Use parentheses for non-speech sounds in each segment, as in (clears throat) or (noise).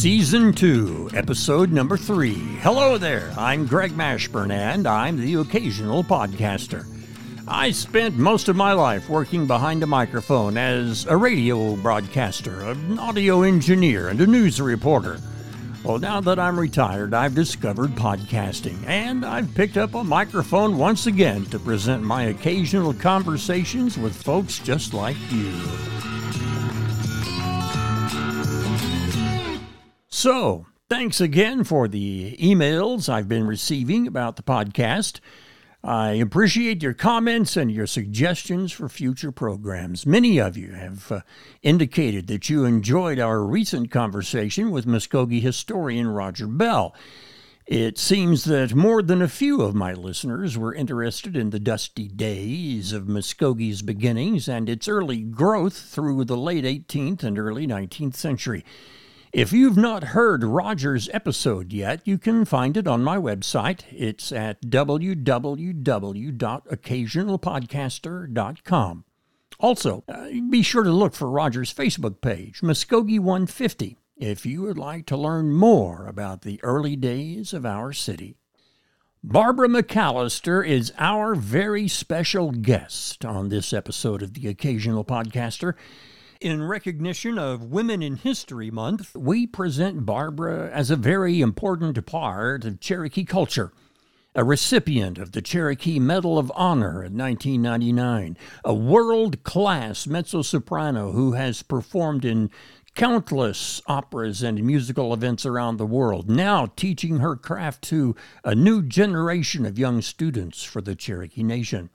Season 2, Episode Number 3. Hello there, I'm Greg Mashburn, and I'm the occasional podcaster. I spent most of my life working behind a microphone as a radio broadcaster, an audio engineer, and a news reporter. Well, now that I'm retired, I've discovered podcasting, and I've picked up a microphone once again to present my occasional conversations with folks just like you. So, thanks again for the emails I've been receiving about the podcast. I appreciate your comments and your suggestions for future programs. Many of you have uh, indicated that you enjoyed our recent conversation with Muskogee historian Roger Bell. It seems that more than a few of my listeners were interested in the dusty days of Muskogee's beginnings and its early growth through the late 18th and early 19th century. If you've not heard Roger's episode yet, you can find it on my website. It's at www.occasionalpodcaster.com. Also, uh, be sure to look for Roger's Facebook page, Muskogee 150, if you would like to learn more about the early days of our city. Barbara McAlister is our very special guest on this episode of The Occasional Podcaster. In recognition of Women in History Month, we present Barbara as a very important part of Cherokee culture. A recipient of the Cherokee Medal of Honor in 1999, a world class mezzo soprano who has performed in countless operas and musical events around the world, now teaching her craft to a new generation of young students for the Cherokee Nation.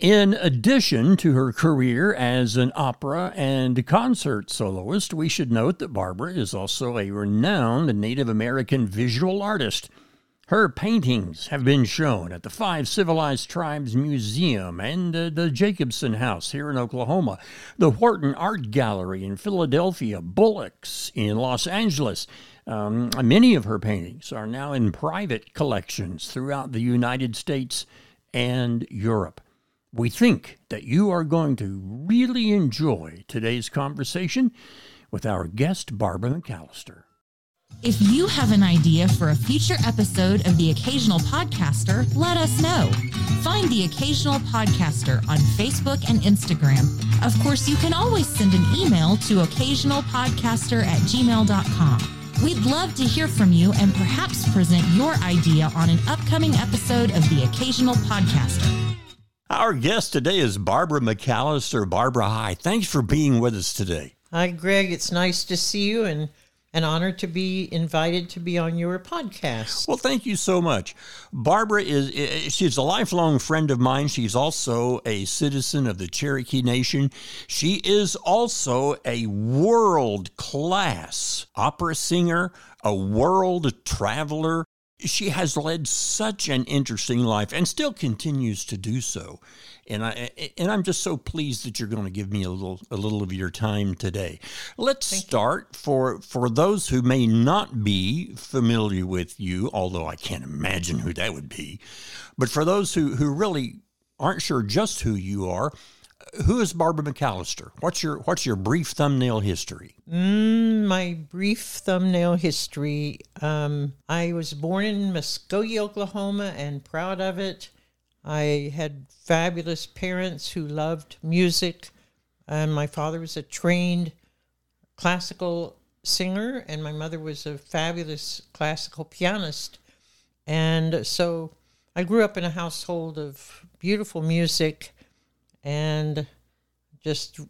In addition to her career as an opera and concert soloist, we should note that Barbara is also a renowned Native American visual artist. Her paintings have been shown at the Five Civilized Tribes Museum and uh, the Jacobson House here in Oklahoma, the Wharton Art Gallery in Philadelphia, Bullocks in Los Angeles. Um, many of her paintings are now in private collections throughout the United States and Europe. We think that you are going to really enjoy today's conversation with our guest, Barbara McAlister. If you have an idea for a future episode of The Occasional Podcaster, let us know. Find The Occasional Podcaster on Facebook and Instagram. Of course, you can always send an email to occasionalpodcaster at gmail.com. We'd love to hear from you and perhaps present your idea on an upcoming episode of The Occasional Podcaster. Our guest today is Barbara McAlister. Barbara, hi. Thanks for being with us today. Hi, Greg. It's nice to see you and an honor to be invited to be on your podcast. Well, thank you so much. Barbara is she's a lifelong friend of mine. She's also a citizen of the Cherokee Nation. She is also a world-class opera singer, a world traveler, she has led such an interesting life and still continues to do so. And I and I'm just so pleased that you're going to give me a little a little of your time today. Let's Thank start you. for for those who may not be familiar with you, although I can't imagine who that would be. But for those who who really aren't sure just who you are, who is Barbara McAlister? What's your what's your brief thumbnail history? Mm, my brief thumbnail history. Um, I was born in Muskogee, Oklahoma, and proud of it. I had fabulous parents who loved music. And my father was a trained classical singer, and my mother was a fabulous classical pianist. And so I grew up in a household of beautiful music and just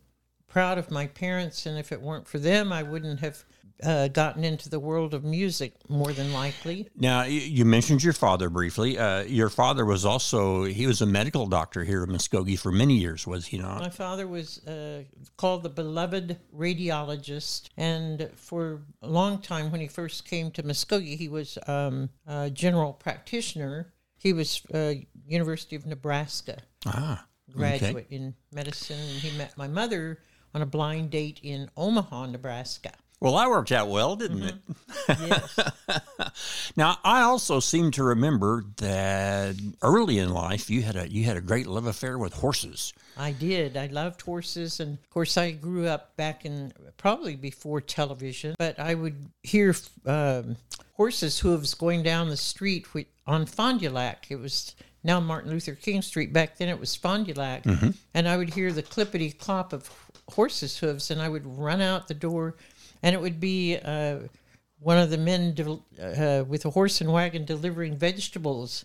proud of my parents. And if it weren't for them, I wouldn't have uh, gotten into the world of music more than likely. Now, you mentioned your father briefly. Uh, your father was also, he was a medical doctor here in Muskogee for many years, was he not? My father was uh, called the beloved radiologist. And for a long time, when he first came to Muskogee, he was um, a general practitioner. He was uh, University of Nebraska. Ah graduate okay. in medicine, and he met my mother on a blind date in Omaha, Nebraska. Well, that worked out well, didn't it? Yes. (laughs) Now, I also seem to remember that early in life you had a you had a great love affair with horses. I did. I loved horses, and of course, I grew up back in probably before television. But I would hear um, horses' hooves going down the street on Fond du Lac. It was now Martin Luther King Street. Back then, it was Fond du Lac, and I would hear the clippity clop of horses' hooves, and I would run out the door, and it would be. Uh, one of the men del- uh, with a horse and wagon delivering vegetables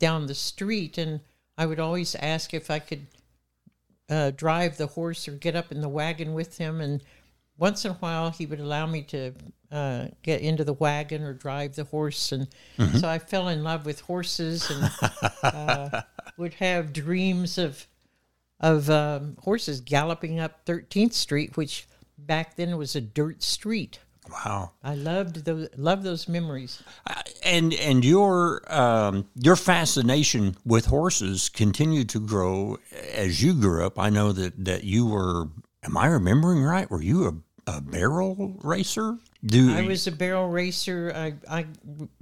down the street, and I would always ask if I could uh, drive the horse or get up in the wagon with him. And once in a while, he would allow me to uh, get into the wagon or drive the horse. And so I fell in love with horses and uh, (laughs) would have dreams of of um, horses galloping up 13th Street, which back then was a dirt street. Wow. I loved those loved those memories. Uh, And and your um, your fascination with horses continued to grow as you grew up. I know that, that you were. Am I remembering right? Were you a, a barrel racer? Do I was a barrel racer. I, I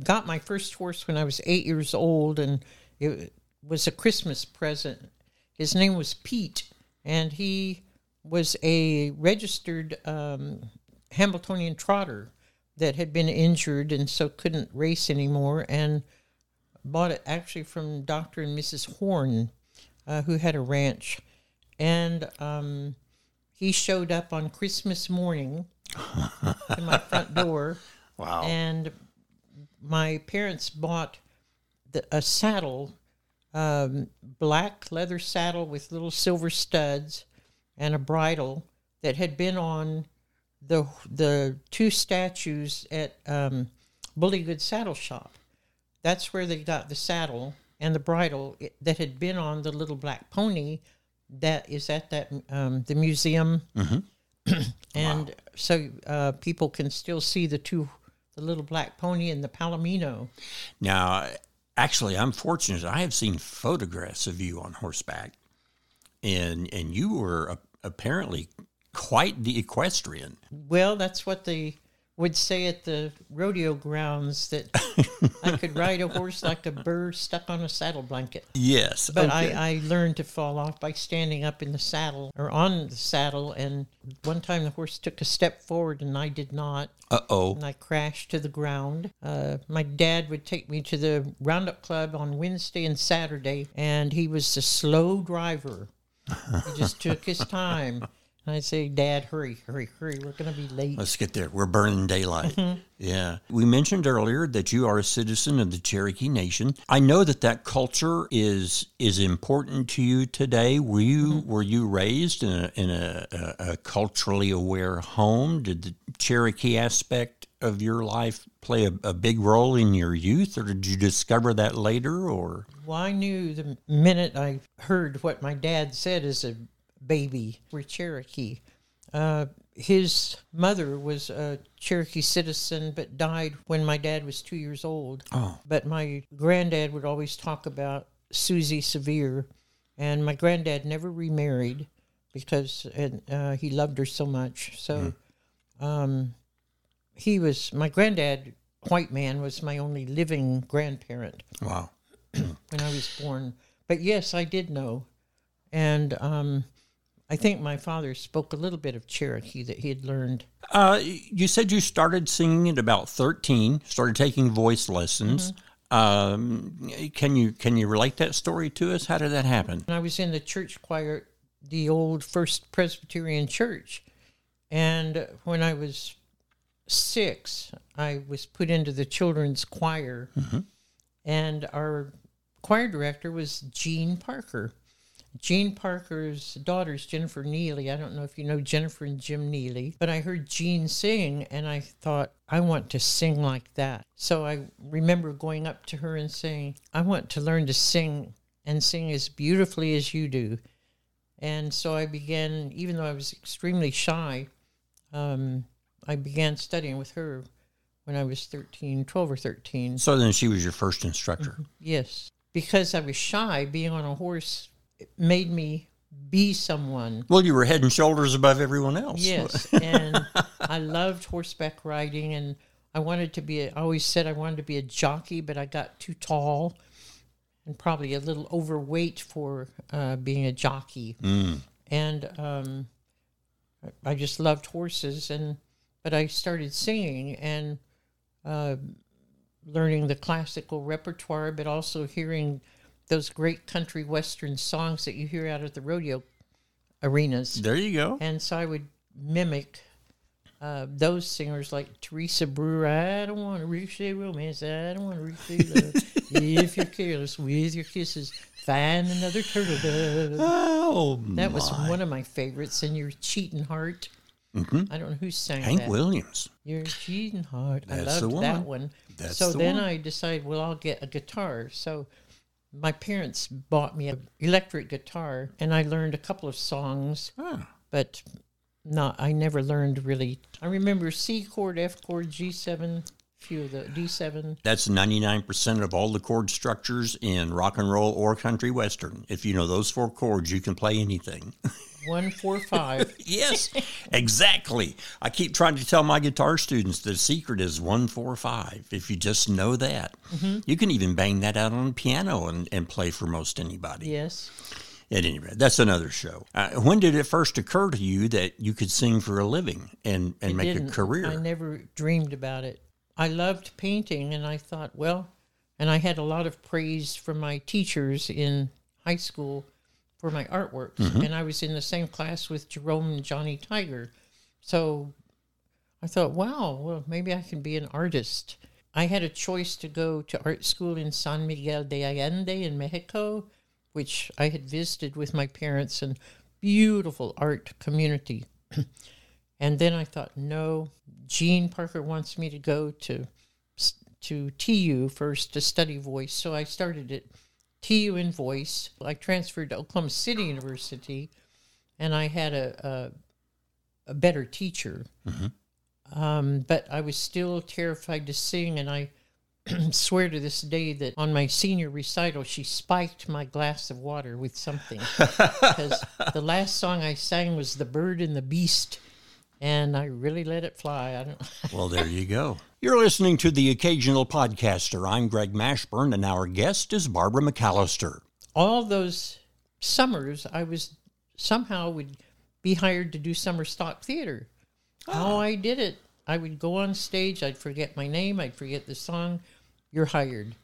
got my first horse when I was eight years old, and it was a Christmas present. His name was Pete, and he was a registered um, Hambletonian trotter that had been injured and so couldn't race anymore, and bought it actually from Dr. and Mrs. Horn, uh, who had a ranch. And um, he showed up on Christmas morning to my front (laughs) door, wow. and my parents bought the, a saddle, um, black leather saddle with little silver studs, and a bridle that had been on the the two statues at um, Bullygood Saddle Shop. That's where they got the saddle and the bridle that had been on the little black pony that is at that um, the museum? (clears throat) And so uh, people can still see the two the little black pony and the palomino. Now, actually, I'm fortunate. I have seen photographs of you on horseback, and and you were a, apparently quite the equestrian. well that's what they would say at the rodeo grounds that i could (laughs) ride a horse like a burr stuck on a saddle blanket Yes, but okay. I, I learned to fall off by standing up in the saddle or on the saddle and one time the horse took a step forward and i did not Uh oh. and I crashed to the ground. Uh, my dad would take me to the Roundup Club on Wednesday and Saturday, and he was a slow driver. He just took his time. (laughs) And I'd say, Dad, hurry, hurry, hurry. We're going to be late. Let's get there. We're burning daylight. Mm-hmm. Yeah. We mentioned earlier that you are a citizen of the Cherokee Nation. I know that that culture is is important to you today. Were you Mm-hmm. were you raised in a in a, a, a culturally aware home? Did the Cherokee aspect of your life play a, a big role in your youth, or did you discover that later? Or Well, I knew the minute I heard what my dad said as a baby, we're Cherokee. Uh, his mother was a Cherokee citizen, but died when my dad was two years old. Oh. But my granddad would always talk about Susie Severe, and my granddad never remarried because and, uh, he loved her so much. So, um, he was my granddad. White man was my only living grandparent wow, (clears throat) when I was born. But yes, I did know. And um, I think my father spoke a little bit of Cherokee that he had learned. uh, you said you started singing at about thirteen. Started taking voice lessons. Mm-hmm. Um, can you can you relate that story to us? How did that happen? I was in the church choir, the old First Presbyterian Church. And when I was six, I was put into the children's choir. And our choir director was Jean Parker. Jean Parker's daughter's Jennifer Neely. I don't know if you know Jennifer and Jim Neely, but I heard Jean sing and I thought, I want to sing like that. So I remember going up to her and saying, I want to learn to sing and sing as beautifully as you do. And so I began, even though I was extremely shy, um, I began studying with her when I was 13, 12 or 13. So then she was your first instructor. Yes. Because I was shy, being on a horse made me be someone. Well, you were head and shoulders above everyone else. Yes, (laughs) and I loved horseback riding, and I wanted to be. A, I always said I wanted to be a jockey, but I got too tall and probably a little overweight for uh, being a jockey. And um, I just loved horses, and but I started singing and uh, learning the classical repertoire, but also hearing those great country western songs that you hear out at the rodeo arenas. There you go. And so I would mimic uh, those singers like Teresa Brewer. I don't want to ricochet romance. I don't want to ricochet love. (laughs) if you're careless with your kisses, find another turtle dove. Oh, That was one of my favorites. And your cheating heart. I don't know who sang Hank that. Williams. Your cheating heart. I That's the loved that one. one. That's so the then one. I decided, well, I'll get a guitar. So my parents bought me an electric guitar, and I learned a couple of songs, but not. I never learned really. I remember C chord, F chord, G seven, few of the D seven. that's 99% of all the chord structures in rock and roll or country western. If you know those four chords, you can play anything. (laughs) One, four, five. (laughs) yes, (laughs) exactly. I keep trying to tell my guitar students the secret is 145. If you just know that, Mm-hmm. you can even bang that out on piano and, and play for most anybody. yes. At any rate, that's another show. Uh, when did it first occur to you that you could sing for a living and, and It make didn't. a career? I never dreamed about it. I loved painting, and I thought, well, and I had a lot of praise from my teachers in high school for my artworks, Mm-hmm. and I was in the same class with Jerome and Johnny Tiger, so I thought, wow, well, maybe I can be an artist. I had a choice to go to art school in San Miguel de Allende in Mexico, which I had visited with my parents, and beautiful art community. (clears throat) And then I thought, no, Jean Parker wants me to go to to TU first to study voice. So I started at TU in voice. I transferred to Oklahoma City University, and I had a a, a better teacher. Um, but I was still terrified to sing, and I (clears throat) swear to this day that on my senior recital, she spiked my glass of water with something because the last song I sang was "The Bird and the Beast." And I really let it fly. I don't. (laughs) Well, there you go. You're listening to The Occasional Podcaster. I'm Greg Mashburn, and our guest is Barbara McAlister. All those summers, I was somehow would be hired to do summer stock theater. How ah. I did it, I would go on stage. I'd forget my name. I'd forget the song. You're hired.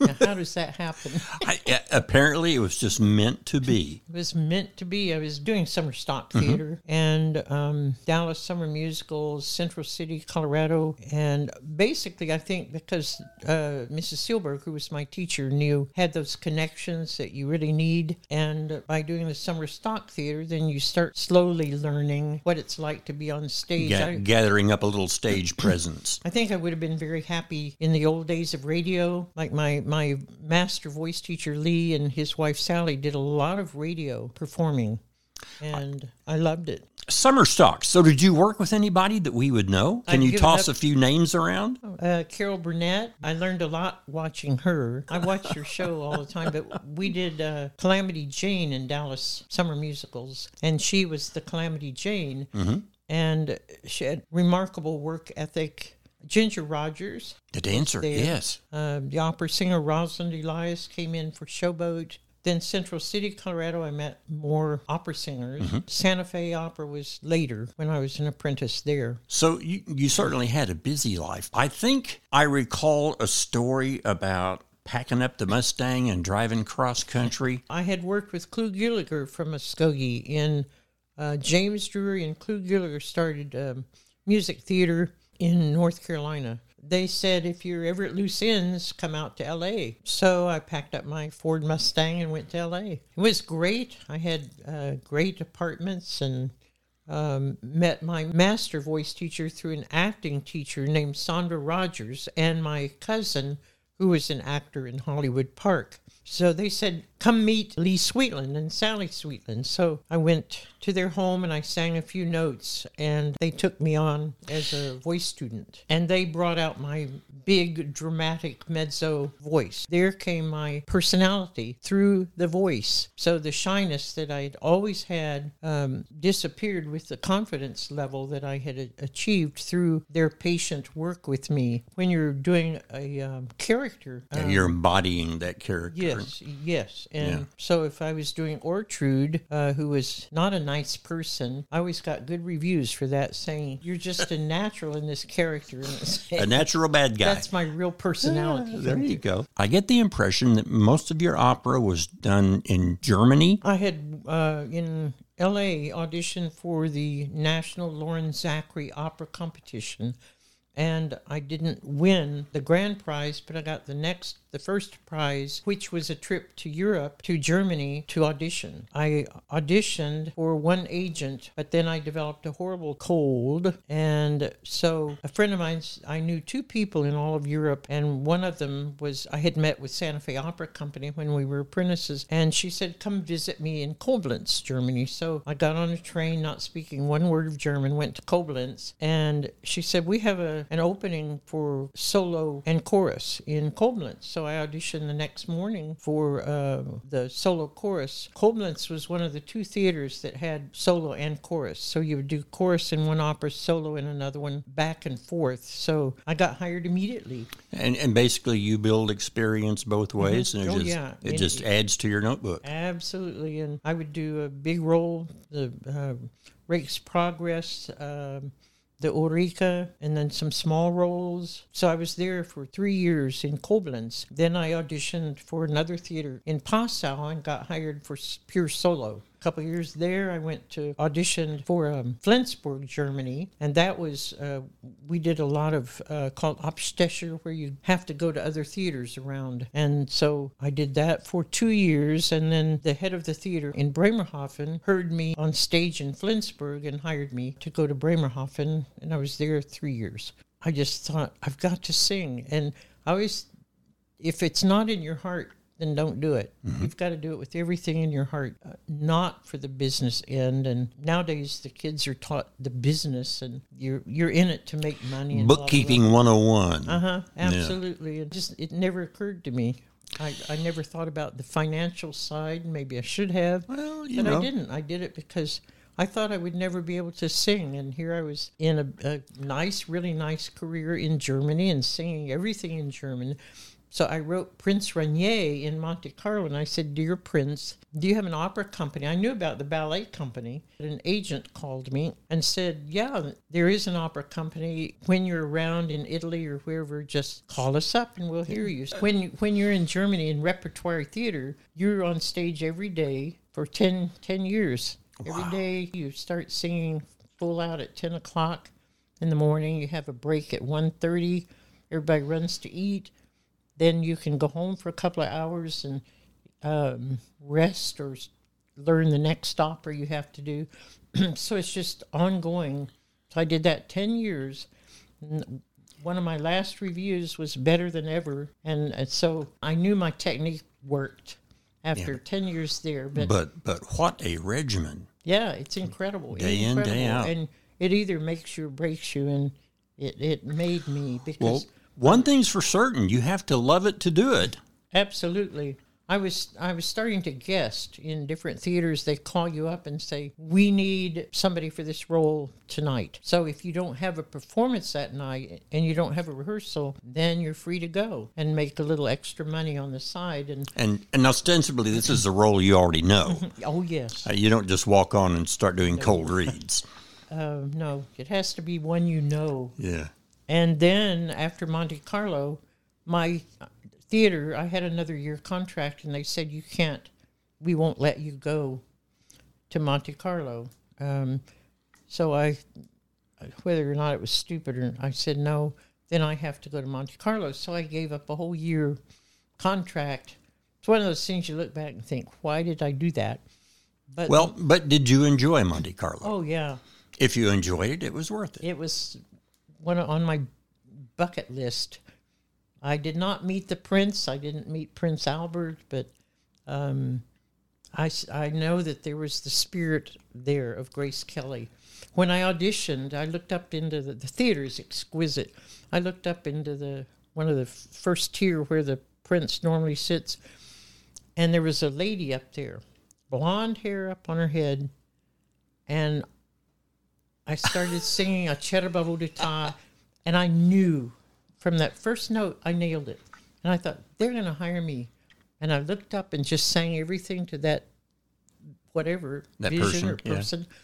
Now, how does that happen? I, apparently, it was just meant to be. It was meant to be. I was doing summer stock theater and um, Dallas Summer Musicals, Central City, Colorado. And basically, I think because uh, Mrs. Sealberg, who was my teacher, knew, had those connections that you really need. And by doing the summer stock theater, then you start slowly learning what it's like to be on stage. Ga- I, gathering up a little stage presence. I think I would have been very happy in the old days of radio. Like my, my master voice teacher, Lee, and his wife, Sally, did a lot of radio performing. And I loved it. Summer stock. So, did you work with anybody that we would know? Can I've you toss up- a few names around? Uh, Carol Burnett, I learned a lot watching her. I watched her show all the time, but we did uh, Calamity Jane in Dallas Summer Musicals, and she was the Calamity Jane. And she had remarkable work ethic. Ginger Rogers, The dancer, yes. Uh, the opera singer Rosalind Elias came in for Showboat. Then Central City, Colorado, I met more opera singers. Santa Fe Opera was later when I was an apprentice there. So, you, you certainly had a busy life. I think I recall a story about packing up the Mustang and driving cross country. I had worked with Clu Gulager from Muskogee in uh, James Drury, and Clu Gulager started um, music theater in North Carolina. They said, if you're ever at loose ends, come out to LA. So I packed up my Ford Mustang and went to LA. It was great. I had uh, great apartments and um, met my master voice teacher through an acting teacher named Sandra Rogers and my cousin, who was an actor in Hollywood Park. So they said, come meet Lee Sweetland and Sally Sweetland. So I went to their home and I sang a few notes, and they took me on as a voice student. And they brought out my big, dramatic mezzo voice. There came my personality through the voice. So the shyness that I'd always had um, disappeared with the confidence level that I had achieved through their patient work with me. When you're doing a um, character, um, You're embodying that character. Yes, yes. And Yeah. so if I was doing Ortrude, uh, who was not a nice person, I always got good reviews for that, saying, You're just a natural in this character. A natural bad guy. That's my real personality. there you go. I get the impression that most of your opera was done in Germany. I had uh, in LA auditioned for the National Loren Zachary Opera Competition. And I didn't win the grand prize, but I got the next, the first prize, which was a trip to Europe, to Germany, to audition. I auditioned for one agent, but then I developed a horrible cold. And so a friend of mine, I knew two people in all of Europe, and one of them was, I had met with Santa Fe Opera Company when we were apprentices, and she said, Come visit me in Koblenz, Germany. So I got on a train, not speaking one word of German, went to Koblenz, and she said, We have a, an opening for solo and chorus in Koblenz. So I auditioned the next morning for uh, the solo chorus. Koblenz was one of the two theaters that had solo and chorus. So you would do chorus in one opera, solo in another one, back and forth. So I got hired immediately. And, and basically, you build experience both ways, and it Oh, just, yeah. it And just it- adds to your notebook. Absolutely, and I would do a big role, the uh, Rake's Progress, um, the Ulrika, and then some small roles. So I was there for three years in Koblenz. Then I auditioned for another theater in Passau and got hired for pure solo. Couple years there, I went to audition for um, Flensburg, Germany, and that was uh, we did a lot of uh, called Abstecher, where you have to go to other theaters around. And so I did that for two years, and then the head of the theater in Bremerhaven heard me on stage in Flensburg and hired me to go to Bremerhaven, and I was there three years. I just thought I've got to sing, and I always, if it's not in your heart, then don't do it. You've got to do it with everything in your heart, uh, not for the business end. And nowadays, the kids are taught the business, and you're you're in it to make money. And Bookkeeping 101. Uh huh. Absolutely. It just it never occurred to me. I, I never thought about the financial side. Maybe I should have. Well, you but know. I didn't. I did it because I thought I would never be able to sing. And here I was in a, a nice, really nice career in Germany and singing everything in German. So I wrote Prince Rainier in Monte Carlo and I said, Dear Prince, do you have an opera company? I knew about the ballet company. An agent called me and said, Yeah, there is an opera company. When you're around in Italy or wherever, just call us up and we'll hear you. When, when you're in Germany in repertory theater, you're on stage every day for 10, 10 years. Every day you start singing full out at 10 o'clock in the morning. You have a break at 1.30. Everybody runs to eat. Then you can go home for a couple of hours and um, rest or learn the next opera you have to do. (clears throat) so it's just ongoing. So I did that 10 years. One of my last reviews was better than ever. And, and so I knew my technique worked after 10 years there. But, But but what a regimen. yeah, it's incredible. Day in, day out. And it either makes you or breaks you. And it, it made me because. Well, one thing's for certain, you have to love it to do it. Absolutely. I was I was starting to guest in different theaters. They call you up and say, "We need somebody for this role tonight." So if you don't have a performance that night and you don't have a rehearsal, then you're free to go and make a little extra money on the side. And And and ostensibly, this is a role you already know. (laughs) oh yes, Uh, you don't just walk on and start doing cold reads. (laughs) uh, no, it has to be one you know. Yeah. And then after Monte Carlo, my theater, I had another year contract, and they said you can't, we won't let you go to Monte Carlo. Um, so I, whether or not it was stupid or I said no, then I have to go to Monte Carlo. So I gave up a whole year contract. It's one of those things you look back and think, why did I do that? But Well, but did you enjoy Monte Carlo? oh yeah, If you enjoyed it, it was worth it. it was one on my bucket list. I did not meet the prince. I didn't meet Prince Albert, but um, I, I know that there was the spirit there of Grace Kelly. When I auditioned, I looked up into the, the theater is exquisite. I looked up into the one of the first tier where the prince normally sits, and there was a lady up there, blonde hair up on her head, and I started singing a Cherubavudita, and I knew from that first note I nailed it. And I thought, they're going to hire me. And I looked up and just sang everything to that, whatever, That vision or person, yeah.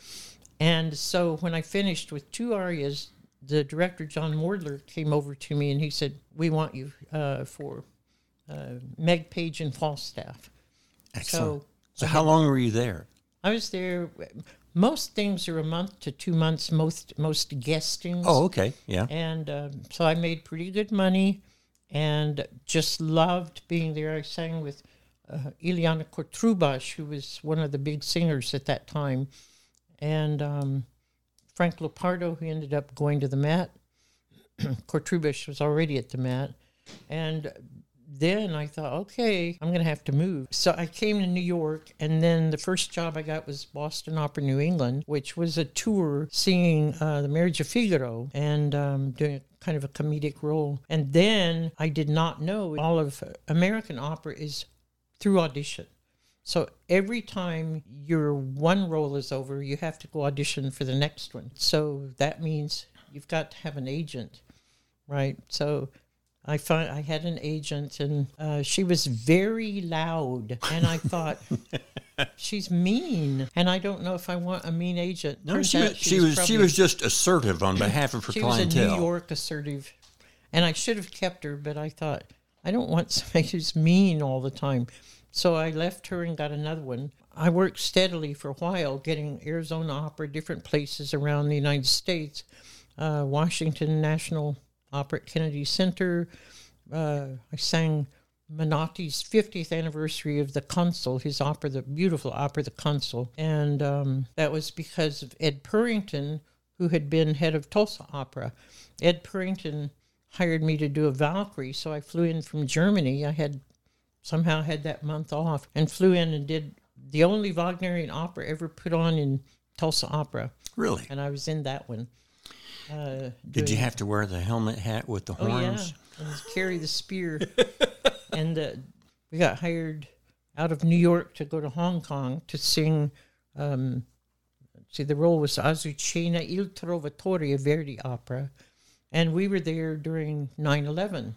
And so when I finished with two arias, the director, John Mordler, came over to me and he said, We want you uh, for uh, Meg Page and Falstaff. Excellent. So So, how long were you there? I was there. Most things are a month to two months. Most most guestings. Oh, okay. Yeah. and um, so I made pretty good money, and just loved being there. I sang with uh, Ileana Cotrubas, who was one of the big singers at that time, and um, Frank Lopardo, who ended up going to the Met. (clears throat) Cotrubas was already at the Met, and then I thought, okay, I'm going to have to move. So I came to New York, and then the first job I got was Boston Opera New England, which was a tour singing uh, The Marriage of Figaro and um, doing kind of a comedic role. And then I did not know all of American opera is through audition. So every time your one role is over, you have to go audition for the next one. So that means you've got to have an agent, right? So I find I had an agent, and uh, she was very loud, and I thought (laughs) she's mean, and I don't know if I want a mean agent. No, Turns she was, she was she was just assertive on behalf of her she clientele. was a New York assertive, and I should have kept her, but I thought I don't want somebody who's mean all the time. So I left her and got another one. I worked steadily for a while, getting Arizona Opera, different places around the United States, uh, Washington National Opera at Kennedy Center. Uh, I sang Menotti's 50th anniversary of The Consul, his opera, the beautiful opera, The Consul. And um, that was because of Ed Purrington, who had been head of Tulsa Opera. Ed Purrington hired me to do a Valkyrie, so I flew in from Germany. I had somehow had that month off and flew in and did the only Wagnerian opera ever put on in Tulsa Opera, Really? and I was in that one. Uh, Did you have to wear the helmet hat with the horns? Oh yeah, and carry the spear. (laughs) and uh, we got hired out of New York to go to Hong Kong to sing. Um, see, the role was Azucena Il Trovatore, a Verdi opera, and we were there during 9/11.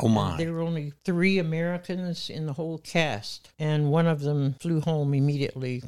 Oh my! There were only three Americans in the whole cast, and one of them flew home immediately,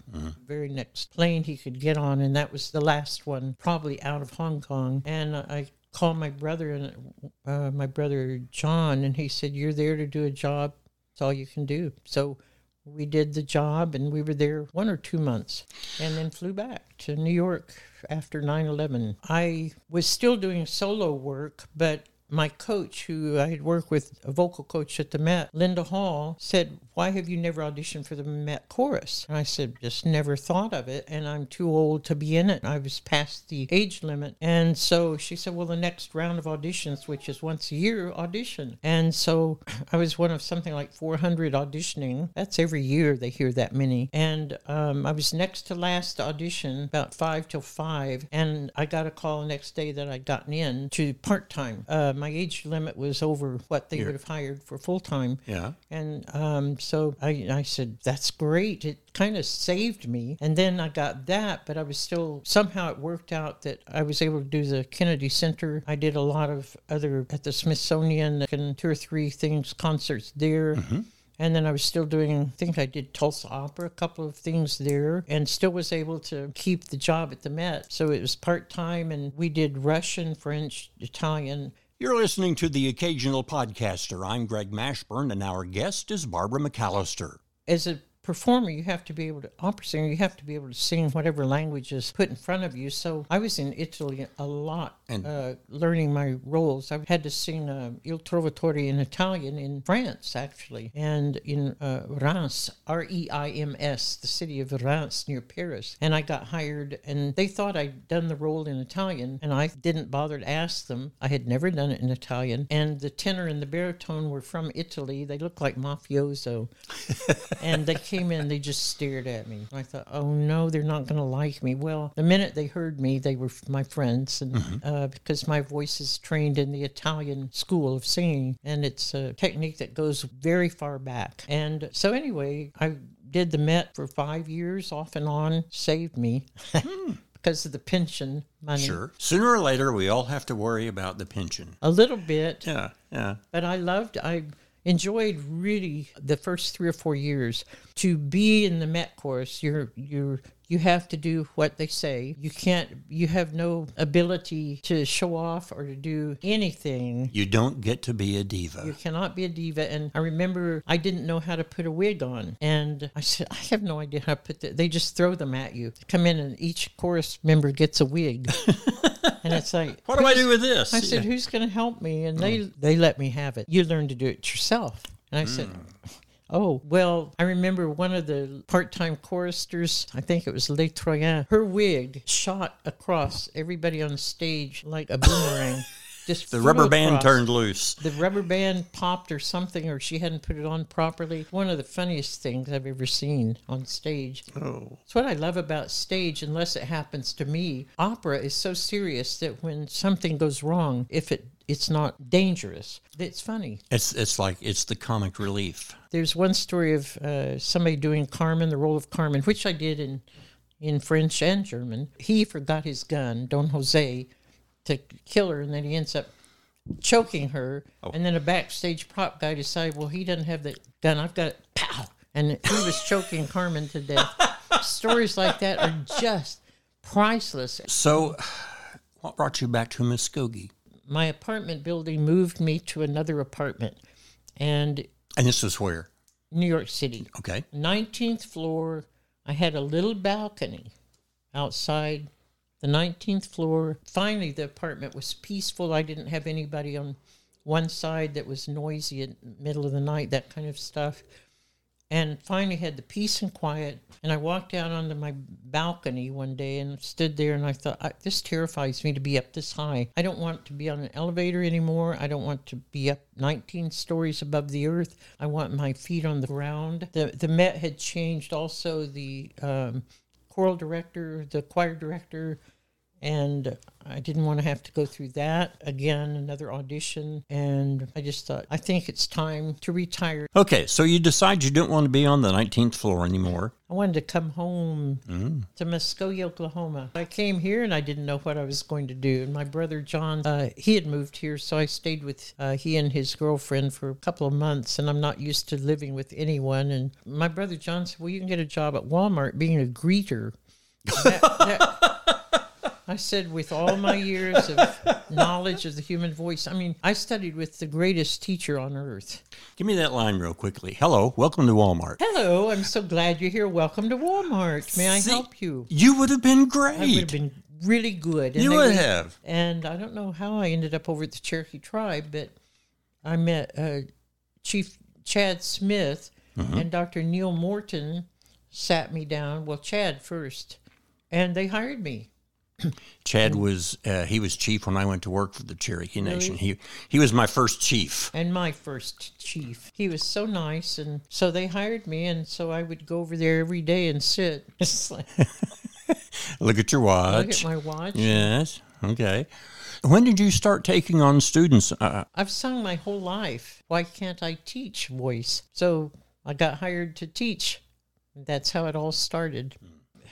very next plane he could get on, and that was the last one, probably out of Hong Kong. And I called my brother and uh, my brother John, and he said, "You're there to do a job. it's all you can do." So we did the job, and we were there one or two months, and then flew back to New York after 9/11. I was still doing solo work, but my coach, who I had worked with, a vocal coach at the Met, Linda Hall, said, Why have you never auditioned for the Met chorus? And I said, Just never thought of it, and I'm too old to be in it. I was past the age limit. And so she said, Well, the next round of auditions, which is once a year, audition. And so (clears throat) I was one of something like 400 auditioning. That's every year they hear that many. And um, I was next to last audition, about five till five, and I got a call the next day that I'd gotten in to part time. Uh, my age limit was over what they would have hired for full time. yeah. And um, so I, I said, that's great. It kind of saved me. And then I got that, but I was still, somehow it worked out that I was able to do the Kennedy Center. I did a lot of other, at the Smithsonian, and two or three things, concerts there. And then I was still doing, I think I did Tulsa Opera, a couple of things there, and still was able to keep the job at the Met. So it was part time, and we did Russian, French, Italian. You're listening to the Occasional Podcaster. I'm Greg Mashburn, and our guest is Barbara McAlister. as a performer, you have to be able to opera singer, you have to be able to sing whatever language is put in front of you. So I was in Italy a lot, And- uh, learning my roles. I had to sing uh, Il Trovatore in Italian in France, actually, and in uh, Reims, R E I M S, the city of Reims near Paris. And I got hired, and they thought I'd done the role in Italian, and I didn't bother to ask them. I had never done it in Italian, and the tenor and the baritone were from Italy. They looked like mafioso, (laughs) and they came in. They just stared at me. I thought, oh no, they're not going to like me. Well, the minute they heard me, they were my friends, and uh, because my voice is trained in the Italian school of singing, and it's a technique that goes very far back. And so anyway, I did the Met for five years, off and on, saved me. (laughs) Because of the pension money. Sure. Sooner or later, we all have to worry about the pension. A little bit, Yeah, yeah. but I loved I enjoyed really the first three or four years to be in the Met course you're you're you have to do what they say you can't you have no ability to show off or to do anything You don't get to be a diva. you cannot be a diva. And I remember I didn't know how to put a wig on. And I said, I have no idea how to put that. They just throw them at you. Come in and each chorus member gets a wig. (laughs) and it's like, (laughs) What do I do with this? I said, "Who's going to help me?" And they mm. they let me have it. You learn to do it yourself. And I mm. said, "Oh well." I remember one of the part-time choristers. I think it was Les Troyens. Her wig shot across everybody on stage like a boomerang. (laughs) Just the rubber band across. turned loose. The rubber band popped or something, or she hadn't put it on properly. One of the funniest things I've ever seen on stage. Oh. It's what I love about stage, unless it happens to me. Opera is so serious that when something goes wrong, if it it's not dangerous, it's funny. It's it's like it's the comic relief. There's one story of uh, somebody doing Carmen, the role of Carmen, which I did in in French and German. He forgot his gun, Don Jose, to kill her, and then he ends up choking her. Oh. And then a backstage prop guy decided, well, he doesn't have the gun. I've got it. Pow! And he was choking Carmen to death. Stories like that are just priceless. So, what brought you back to Muskogee? My apartment building moved me to another apartment, and And this was where? New York City. Okay. 19th floor. I had a little balcony outside the 19th floor. Finally, the apartment was peaceful. I didn't have anybody on one side that was noisy at middle of the night, that kind of stuff. And finally had the peace and quiet. And I walked out onto my balcony one day and stood there and I thought, this terrifies me to be up this high. I don't want to be on an elevator anymore. I don't want to be up 19 stories above the earth. I want my feet on the ground. The, the Met had changed also the um, choral director, the choir director, and I didn't want to have to go through that again, another audition. And I just thought, I think it's time to retire. Okay, so you decide you don't want to be on the 19th floor anymore. I wanted to come home to Muskogee, Oklahoma. I came here and I didn't know what I was going to do. And my brother John, uh, he had moved here, so I stayed with uh, he and his girlfriend for a couple of months. And I'm not used to living with anyone. And my brother John said, "Well, you can get a job at Walmart being a greeter." (laughs) That- that- I said, with all my years of (laughs) knowledge of the human voice, I mean, I studied with the greatest teacher on earth. Give me that line real quickly. Hello, welcome to Walmart. Hello, I'm so glad you're here. Welcome to Walmart. May I help you? You would have been great. I would have been really good. And you would would- have. And I don't know how I ended up over at the Cherokee Tribe, but I met uh, Chief Chad Smith Mm-hmm. and Dr. Neil Morton sat me down. Well, Chad first, and they hired me. Chad was uh, he was chief when I went to work for the Cherokee Nation. He he was my first chief. and my first chief. He was so nice, and so they hired me, and so I would go over there every day and sit. (laughs) Like, (laughs) Look at your watch. look at my watch. Yes. Okay. When did you start taking on students? Uh, I've sung my whole life. Why can't I teach voice? So I got hired to teach. That's how it all started.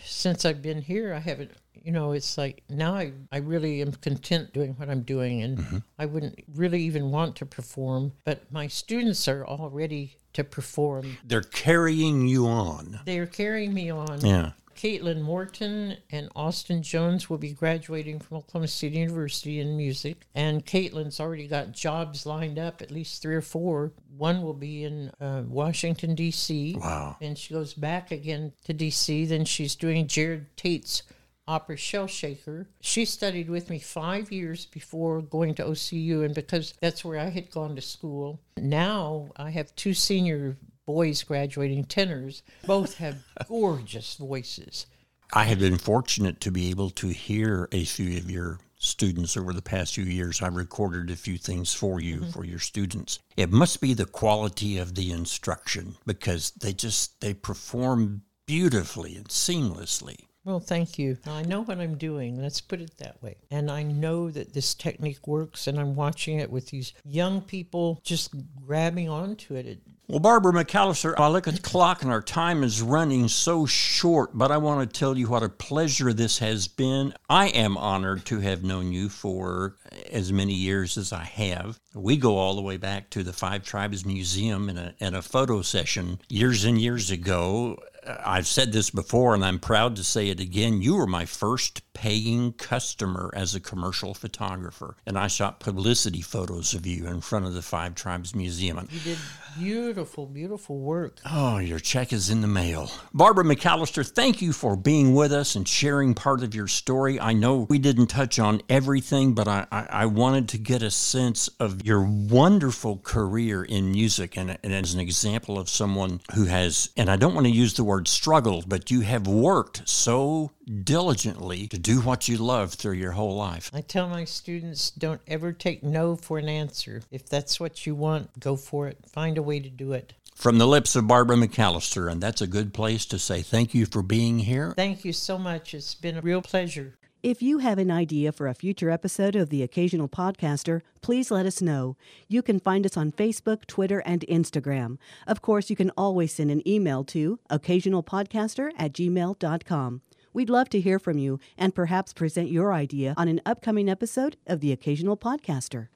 Since I've been here, I haven't, you know, it's like now I, I really am content doing what I'm doing and I wouldn't really even want to perform, but my students are all ready to perform. they're carrying you on. They're carrying me on. Yeah. Caitlin Morton and Austin Jones will be graduating from Oklahoma City University in music. And Caitlin's already got jobs lined up, at least three or four. One will be in uh, Washington, D.C. Wow. And she goes back again to D.C. Then she's doing Jerod Tate's opera Shell Shaker. She studied with me five years before going to OCU, and because that's where I had gone to school. Now I have two senior boys graduating tenors. Both have (laughs) gorgeous voices. I have been fortunate to be able to hear a few of your students over the past few years. I recorded a few things for you, mm-hmm. for your students. It must be the quality of the instruction because they just they perform beautifully and seamlessly. Well, thank you. I know what I'm doing. Let's put it that way. And I know that this technique works, and I'm watching it with these young people just grabbing onto it. Well, Barbara McAlister, I look at the clock and our time is running so short, but I want to tell you what a pleasure this has been. I am honored to have known you for as many years as I have. We go all the way back to the Five Tribes Museum in a, in a photo session years and years ago. I've said this before, and I'm proud to say it again. You were my first paying customer as a commercial photographer, and I shot publicity photos of you in front of the Five Tribes Museum. You did beautiful, beautiful work. Oh, your check is in the mail. Barbara McAlister, thank you for being with us and sharing part of your story. I know we didn't touch on everything, but I, I, I wanted to get a sense of your wonderful career in music and, and as an example of someone who has, and I don't want to use the word struggled, but you have worked so diligently to do what you love through your whole life. I tell my students don't ever take no for an answer. If that's what you want, go for it. Find a way to do it. From the lips of Barbara McAlister, and that's a good place to say thank you for being here. Thank you so much. It's been a real pleasure. If you have an idea for a future episode of The Occasional Podcaster, please let us know. You can find us on Facebook, Twitter, and Instagram. Of course, you can always send an email to occasionalpodcaster at gmail.com. We'd love to hear from you and perhaps present your idea on an upcoming episode of The Occasional Podcaster.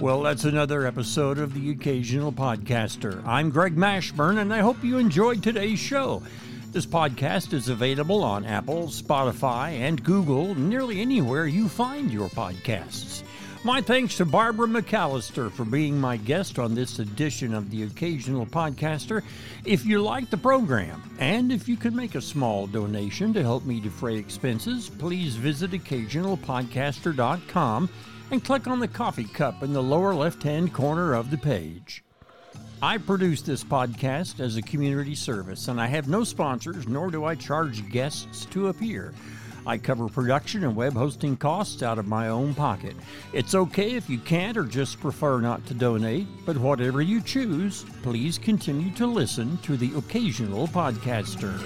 Well, that's another episode of The Occasional Podcaster. I'm Greg Mashburn, and I hope you enjoyed today's show. This podcast is available on Apple, Spotify, and Google, nearly anywhere you find your podcasts. My thanks to Barbara McAlister for being my guest on this edition of the Occasional Podcaster. If you like the program, and if you could make a small donation to help me defray expenses, please visit occasionalpodcaster.com and click on the coffee cup in the lower left hand corner of the page. I produce this podcast as a community service, and I have no sponsors, nor do I charge guests to appear. I cover production and web hosting costs out of my own pocket. It's okay if you can't or just prefer not to donate, but whatever you choose, please continue to listen to the occasional podcaster.